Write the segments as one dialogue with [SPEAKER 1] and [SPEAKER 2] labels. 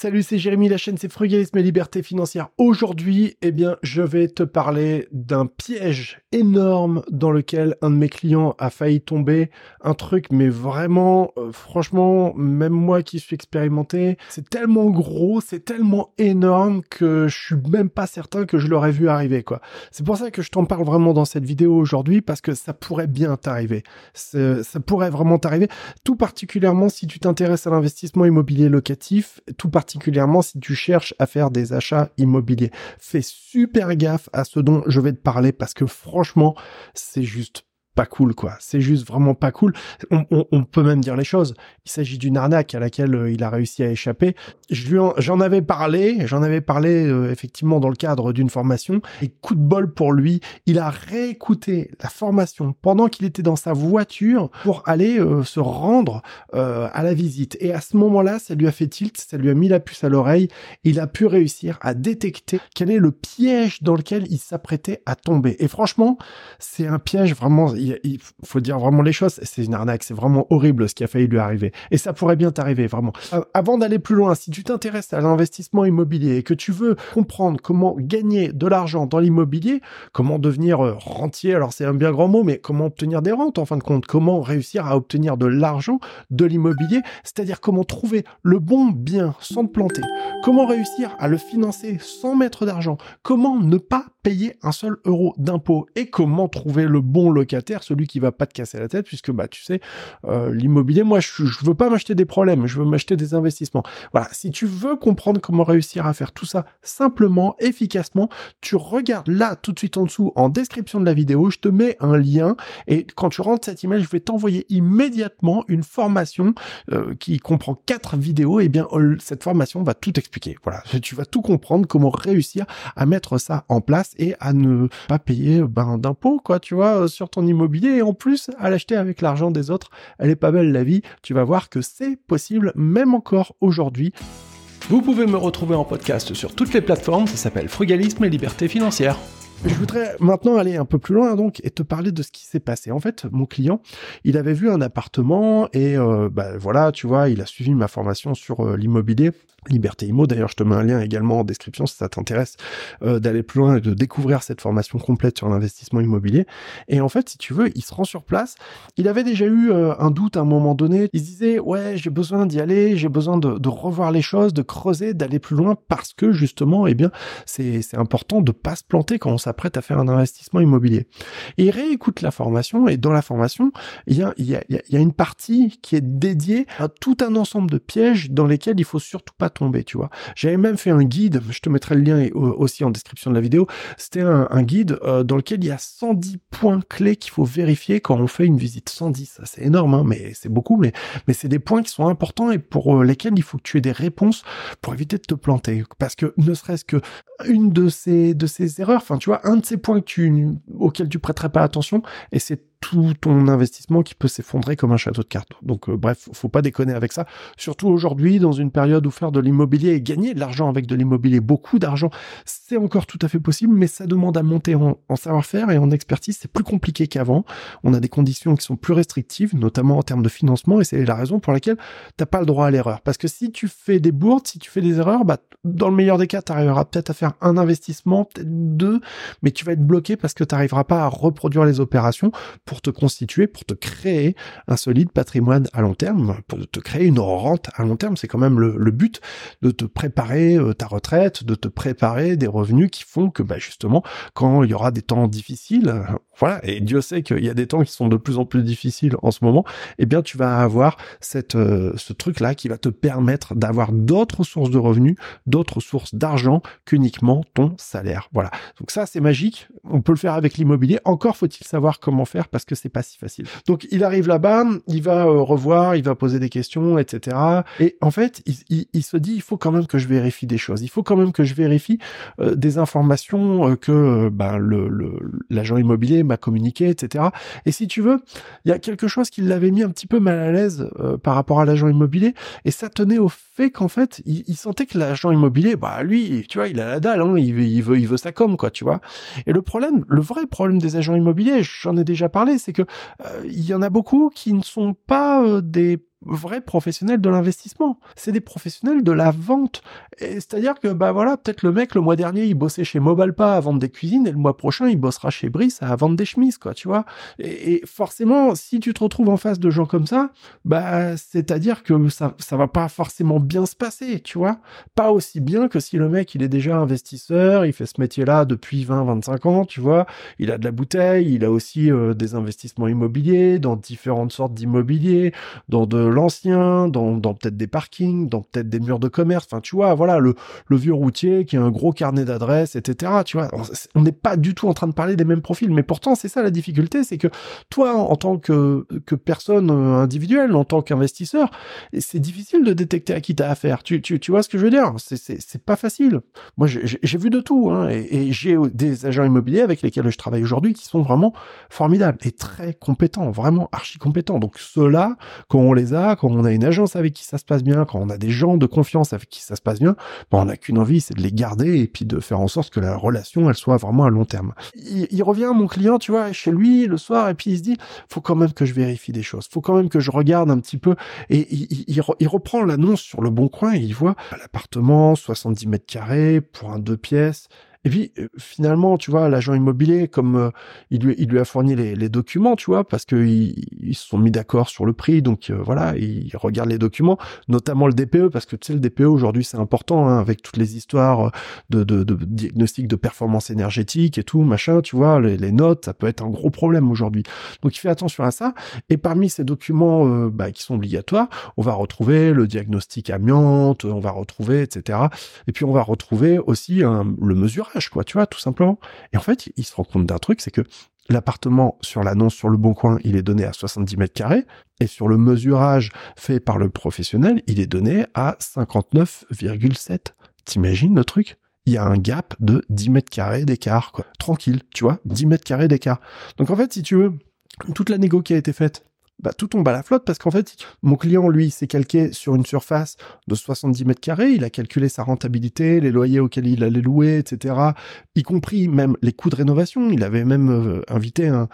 [SPEAKER 1] Salut, c'est Jérémy, la chaîne c'est Frugalisme et Liberté Financière. Aujourd'hui, eh bien, je vais te parler d'un piège énorme dans lequel un de mes clients a failli tomber. Un truc, mais vraiment, euh, franchement, même moi qui suis expérimenté, c'est tellement gros, c'est tellement énorme que je suis même pas certain que je l'aurais vu arriver, quoi. C'est pour ça que je t'en parle vraiment dans cette vidéo aujourd'hui, parce que ça pourrait bien t'arriver. Ça pourrait vraiment t'arriver, tout particulièrement si tu t'intéresses à l'investissement immobilier locatif, tout particulièrement particulièrement si tu cherches à faire des achats immobiliers. Fais super gaffe à ce dont je vais te parler parce que franchement, c'est juste pas cool, quoi. C'est juste vraiment pas cool. On, peut même dire les choses. Il s'agit d'une arnaque à laquelle euh, il a réussi à échapper. J'en avais parlé, j'en avais parlé euh, effectivement dans le cadre d'une formation. Et coup de bol pour lui, il a réécouté la formation pendant qu'il était dans sa voiture pour aller euh, se rendre à la visite. Et à ce moment-là, ça lui a fait tilt, ça lui a mis la puce à l'oreille. Il a pu réussir à détecter quel est le piège dans lequel il s'apprêtait à tomber. Et franchement, c'est un piège vraiment faut dire vraiment les choses. C'est une arnaque. C'est vraiment horrible ce qui a failli lui arriver. Et ça pourrait bien t'arriver, vraiment. Avant d'aller plus loin, si tu t'intéresses à l'investissement immobilier et que tu veux comprendre comment gagner de l'argent dans l'immobilier, comment devenir euh, rentier, alors c'est un bien grand mot, mais comment obtenir des rentes en fin de compte, comment réussir à obtenir de l'argent de l'immobilier, c'est-à-dire comment trouver le bon bien sans te planter, comment réussir à le financer sans mettre d'argent, comment ne pas payer un seul euro d'impôt et comment trouver le bon locataire, celui qui va pas te casser la tête, puisque bah tu sais, euh, l'immobilier, moi je, je veux pas m'acheter des problèmes, je veux m'acheter des investissements. Voilà, si tu veux comprendre comment réussir à faire tout ça simplement, efficacement, tu regardes là tout de suite en dessous en description de la vidéo, je te mets un lien et quand tu rentres cette image, je vais t'envoyer immédiatement une formation euh, qui comprend quatre vidéos. Et bien cette formation va tout expliquer. Voilà, tu vas tout comprendre comment réussir à mettre ça en place et à ne pas payer ben, d'impôts, quoi, tu vois, euh, sur ton immobilier et en plus à l'acheter avec l'argent des autres. Elle est pas belle la vie. Tu vas voir que c'est possible, même encore aujourd'hui. Vous pouvez me retrouver en podcast sur toutes les plateformes. Ça s'appelle Frugalisme et Liberté Financière. Je voudrais maintenant aller un peu plus loin donc et te parler de ce qui s'est passé. En fait, mon client, il avait vu un appartement et euh, bah, voilà, tu vois, il a suivi ma formation sur euh, l'immobilier. Liberté Imo, d'ailleurs je te mets un lien également en description si ça t'intéresse euh, d'aller plus loin et de découvrir cette formation complète sur l'investissement immobilier. Et en fait, si tu veux, il se rend sur place. Il avait déjà eu un doute à un moment donné. Il se disait, ouais, j'ai besoin d'y aller, j'ai besoin de, revoir les choses, de creuser, d'aller plus loin parce que justement, eh bien, c'est important de pas se planter quand on s'apprête à faire un investissement immobilier. Il réécoute la formation et dans la formation, il y a, il y a, il y a une partie qui est dédiée à tout un ensemble de pièges dans lesquels il faut surtout pas tu vois. J'avais même fait un guide, je te mettrai le lien aussi en description de la vidéo, c'était un, guide euh, dans lequel il y a 110 points clés qu'il faut vérifier quand on fait une visite. 110, c'est énorme, hein, mais c'est beaucoup, mais, mais c'est des points qui sont importants et pour euh, lesquels il faut que tu aies des réponses pour éviter de te planter. Parce que ne serait-ce que une de ces, de ces erreurs, enfin, tu vois, un de ces points que tu, auxquels tu prêterais pas attention, et c'est tout ton investissement qui peut s'effondrer comme un château de cartes. Donc euh, bref, faut pas déconner avec ça. Surtout aujourd'hui, dans une période où faire de l'immobilier et gagner de l'argent avec de l'immobilier, beaucoup d'argent, c'est encore tout à fait possible, mais ça demande à monter en, savoir-faire et en expertise. C'est plus compliqué qu'avant. On a des conditions qui sont plus restrictives, notamment en termes de financement, et c'est la raison pour laquelle t'as pas le droit à l'erreur. Parce que si tu fais des bourdes, si tu fais des erreurs, bah dans le meilleur des cas, tu arriveras peut-être à faire un investissement, peut-être deux, mais tu vas être bloqué parce que tu n'arriveras pas à reproduire les opérations pour te constituer, pour te créer un solide patrimoine à long terme, pour te créer une rente à long terme. C'est quand même le, but de te préparer euh, ta retraite, de te préparer des revenus qui font que bah, justement, quand il y aura des temps difficiles, voilà, et Dieu sait qu'il y a des temps qui sont de plus en plus difficiles en ce moment, eh bien tu vas avoir euh, ce truc-là qui va te permettre d'avoir d'autres sources de revenus, d'autres sources d'argent qu'uniquement ton salaire. Voilà. Donc ça, c'est magique. On peut le faire avec l'immobilier. Encore faut-il savoir comment faire parce que c'est pas si facile. Donc il arrive là-bas, il va euh, revoir, il va poser des questions, etc. Et en fait, il, se dit, il faut quand même que je vérifie des choses. Il faut quand même que je vérifie euh, des informations que ben, le l'agent immobilier m'a communiqué, etc. Et si tu veux, il y a quelque chose qui l'avait mis un petit peu mal à l'aise par rapport à l'agent immobilier, et ça tenait au fait qu'en fait, il, sentait que l'agent immobilier, bah lui, tu vois, il a la dalle, hein, il, veut, il veut, il veut sa com, quoi, tu vois. Et le problème, le vrai problème des agents immobiliers, j'en ai déjà parlé, c'est que il y en a beaucoup qui ne sont pas des vrais professionnels de l'investissement. C'est des professionnels de la vente. C'est-à-dire que, bah voilà, peut-être le mec, le mois dernier, il bossait chez Mobilepa à vendre des cuisines et le mois prochain, il bossera chez Brice à vendre des chemises, quoi, tu vois. Et, forcément, si tu te retrouves en face de gens comme ça, bah, c'est-à-dire que ça, ça va pas forcément bien se passer, tu vois. Pas aussi bien que si le mec, il est déjà investisseur, il fait ce métier-là depuis 20, 25 ans, tu vois. Il a de la bouteille, il a aussi euh, des investissements immobiliers dans différentes sortes d'immobilier, dans de l'ancien, dans, peut-être des parkings, dans peut-être des murs de commerce. Enfin, tu vois, voilà, le, vieux routier qui a un gros carnet d'adresses, etc. Tu vois, on n'est pas du tout en train de parler des mêmes profils, mais pourtant, c'est ça la difficulté, c'est que toi, en tant que, que personne euh, individuelle, en tant qu'investisseur, c'est difficile de détecter à qui t'as affaire. Tu, tu, tu vois ce que je veux dire? C'est pas facile. Moi, j'ai vu de tout, hein, et, et j'ai des agents immobiliers avec lesquels je travaille aujourd'hui qui sont vraiment formidables et très compétents, vraiment archi compétents. Donc ceux-là, quand on les a, quand on a une agence avec qui ça se passe bien, quand on a des gens de confiance avec qui ça se passe bien, ben on n'a qu'une envie, c'est de les garder et puis de faire en sorte que la relation, elle soit vraiment à long terme. Il, revient, mon client, tu vois, chez lui le soir et puis il se dit, faut quand même que je vérifie des choses, faut quand même que je regarde un petit peu et il, il reprend l'annonce sur le bon coin et il voit l'appartement 70 mètres carrés pour un deux pièces et puis euh, finalement, tu vois, l'agent immobilier, comme euh, il, lui, a fourni les, documents, tu vois, parce qu'ils ils se sont mis d'accord sur le prix, donc euh, voilà, il regarde les documents, notamment le DPE, parce que tu sais, le DPE aujourd'hui c'est important, hein, avec toutes les histoires de, de, de, diagnostic de performance énergétique et tout, machin, tu vois, les, notes, ça peut être un gros problème aujourd'hui. Donc il fait attention à ça. Et parmi ces documents bah, qui sont obligatoires, on va retrouver le diagnostic amiante, on va retrouver, etc. Et puis on va retrouver aussi le quoi, tu vois, tout simplement. Et en fait, il se rend compte d'un truc, c'est que l'appartement sur l'annonce sur le bon coin, il est donné à 70 mètres carrés, et sur le mesurage fait par le professionnel, il est donné à 59,7. T'imagines le truc? Il y a un gap de 10 mètres carrés d'écart, quoi. Tranquille, tu vois, 10 mètres carrés d'écart. Donc en fait, si tu veux, toute la négo qui a été faite, bah, tout tombe à la flotte parce qu'en fait, mon client, lui, s'est calqué sur une surface de 70 mètres carrés. Il a calculé sa rentabilité, les loyers auxquels il allait louer, etc. Y compris même les coûts de rénovation. Il avait même euh, invité un,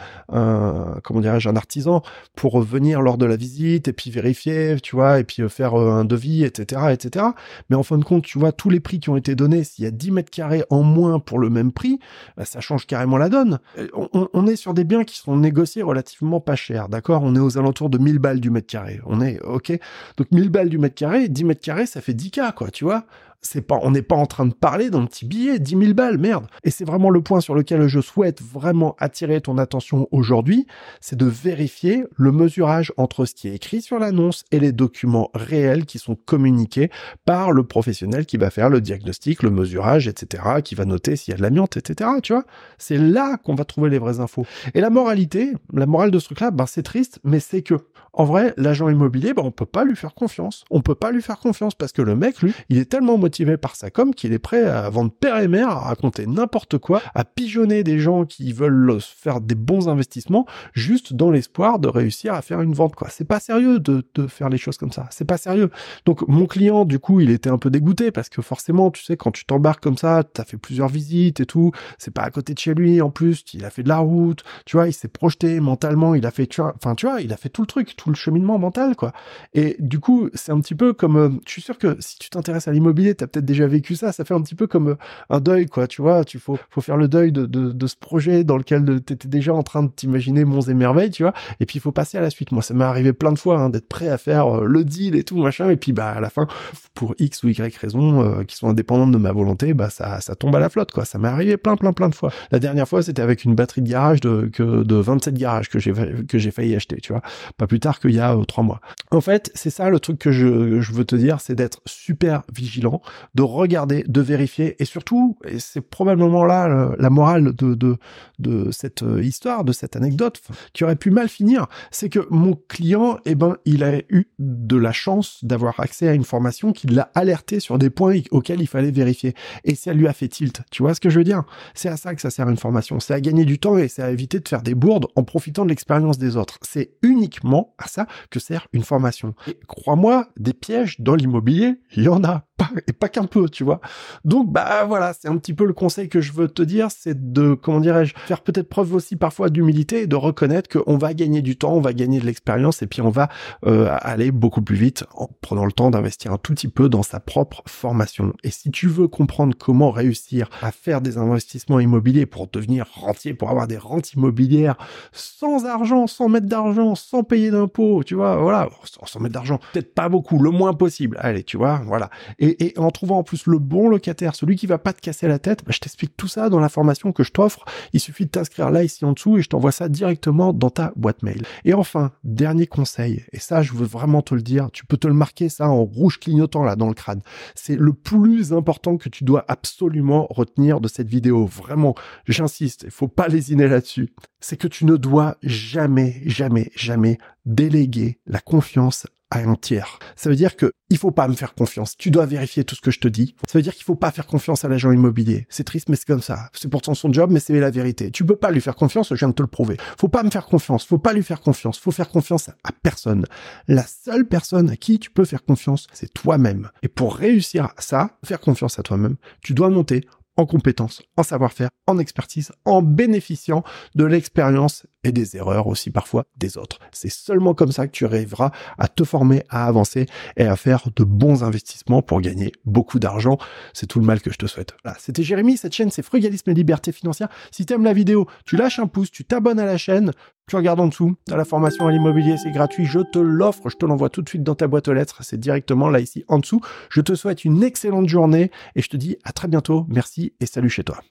[SPEAKER 1] comment dirais-je, un artisan pour venir lors de la visite et puis vérifier, tu vois, et puis euh, faire euh, un devis, etc., etc. Mais en fin de compte, tu vois, tous les prix qui ont été donnés, s'il y a 10 mètres carrés en moins pour le même prix, bah, ça change carrément la donne. On, on, est sur des biens qui sont négociés relativement pas cher, d'accord? On est aux alentours de 1000 balles du mètre carré. On est, ok. Donc 1000 balles du mètre carré, 10 mètres carrés, ça fait 10K, quoi, tu vois c'est pas, on n'est pas en train de parler d'un petit billet, 10 000 balles, merde. Et c'est vraiment le point sur lequel je souhaite vraiment attirer ton attention aujourd'hui, c'est de vérifier le mesurage entre ce qui est écrit sur l'annonce et les documents réels qui sont communiqués par le professionnel qui va faire le diagnostic, le mesurage, etc., qui va noter s'il y a de l'amiante, etc., tu vois. C'est là qu'on va trouver les vraies infos. Et la moralité, la morale de ce truc-là, ben, c'est triste, mais c'est que, en vrai, l'agent immobilier, ben, on peut pas lui faire confiance. On peut pas lui faire confiance parce que le mec, lui, il est tellement motivé par sa com qu'il est prêt à vendre père et mère, à raconter n'importe quoi, à pigeonner des gens qui veulent faire des bons investissements juste dans l'espoir de réussir à faire une vente quoi. C'est pas sérieux de, de faire les choses comme ça. C'est pas sérieux. Donc mon client du coup il était un peu dégoûté parce que forcément tu sais quand tu t'embarques comme ça, t'as fait plusieurs visites et tout, c'est pas à côté de chez lui en plus, il a fait de la route, tu vois, il s'est projeté mentalement, il a fait tu vois, enfin tu vois, il a fait tout le truc, tout le cheminement mental quoi. Et du coup c'est un petit peu comme, euh, je suis sûr que si tu t'intéresses à l'immobilier, peut-être déjà vécu ça. Ça fait un petit peu comme euh, un deuil, quoi. Tu vois, tu faut, faut faire le deuil de, de, ce projet dans lequel t'étais déjà en train de t'imaginer monts et merveilles, tu vois. Et puis il faut passer à la suite. Moi, ça m'est arrivé plein de fois hein, d'être prêt à faire euh, le deal et tout machin. Et puis bah à la fin, pour X ou Y raisons euh, qui sont indépendantes de ma volonté, bah ça, ça tombe à la flotte, quoi. Ça m'est arrivé plein, plein, plein de fois. La dernière fois, c'était avec une batterie de garage de que de 27 garages que j'ai que j'ai failli acheter, tu vois. Pas plus tard qu'il y a trois mois. En fait, c'est ça le truc que je, je veux te dire, c'est d'être super vigilant, de regarder de vérifier et surtout, et c'est probablement là la morale de, de, de cette euh, histoire, de cette anecdote qui aurait pu mal finir, c'est que mon client, eh ben, il a eu de la chance d'avoir accès à une formation qui l'a alerté sur des points auxquels il fallait vérifier. Et ça lui a fait tilt. Tu vois ce que je veux dire? C'est à ça que ça sert une formation. C'est à gagner du temps et c'est à éviter de faire des bourdes en profitant de l'expérience des autres. C'est uniquement à ça que sert une formation. Et crois-moi, des pièges dans l'immobilier, il y en a et pas qu'un peu, tu vois. Donc bah voilà, c'est un petit peu le conseil que je veux te dire, c'est de comment dirais-je, faire peut-être preuve aussi parfois d'humilité et de reconnaître qu'on va gagner du temps, on va gagner de l'expérience et puis on va euh, aller beaucoup plus vite en prenant le temps d'investir un tout petit peu dans sa propre formation. Et si tu veux comprendre comment réussir à faire des investissements immobiliers pour devenir rentier, pour avoir des rentes immobilières sans argent, sans mettre d'argent, sans payer d'impôts, tu vois, voilà, sans, mettre d'argent, peut-être pas beaucoup, le moins possible. Allez, tu vois, voilà. Et, et, en trouvant en plus le bon locataire, celui qui va pas te casser la tête, bah, je t'explique tout ça dans la formation que je t'offre. Il suffit de t'inscrire là ici en dessous et je t'envoie ça directement dans ta boîte mail. Et enfin, dernier conseil, et ça je veux vraiment te le dire, tu peux te le marquer ça en rouge clignotant là dans le crâne. C'est le plus important que tu dois absolument retenir de cette vidéo. Vraiment, j'insiste, il faut pas lésiner là-dessus. C'est que tu ne dois jamais, jamais, jamais déléguer la confiance à. Ça veut dire que il faut pas me faire confiance. Tu dois vérifier tout ce que je te dis. Ça veut dire qu'il faut pas faire confiance à l'agent immobilier. C'est triste, mais c'est comme ça. C'est pourtant son job, mais c'est la vérité. Tu peux pas lui faire confiance. Je viens de te le prouver. Faut pas me faire confiance. Faut pas lui faire confiance. Faut faire confiance à personne. La seule personne à qui tu peux faire confiance, c'est toi-même. Et pour réussir à ça, faire confiance à toi-même, tu dois monter en compétences, en savoir-faire, en expertise, en bénéficiant de l'expérience et des erreurs aussi parfois des autres. C'est seulement comme ça que tu arriveras à te former, à avancer et à faire de bons investissements pour gagner beaucoup d'argent. C'est tout le mal que je te souhaite. C'était Jérémy, cette chaîne c'est Frugalisme et Liberté Financière. Si tu aimes la vidéo, tu lâches un pouce, tu t'abonnes à la chaîne, tu regardes en dessous, à la formation à l'immobilier, c'est gratuit, je te l'offre, je te l'envoie tout de suite dans ta boîte aux lettres, c'est directement là ici en dessous. Je te souhaite une excellente journée et je te dis à très bientôt, merci et salut chez toi.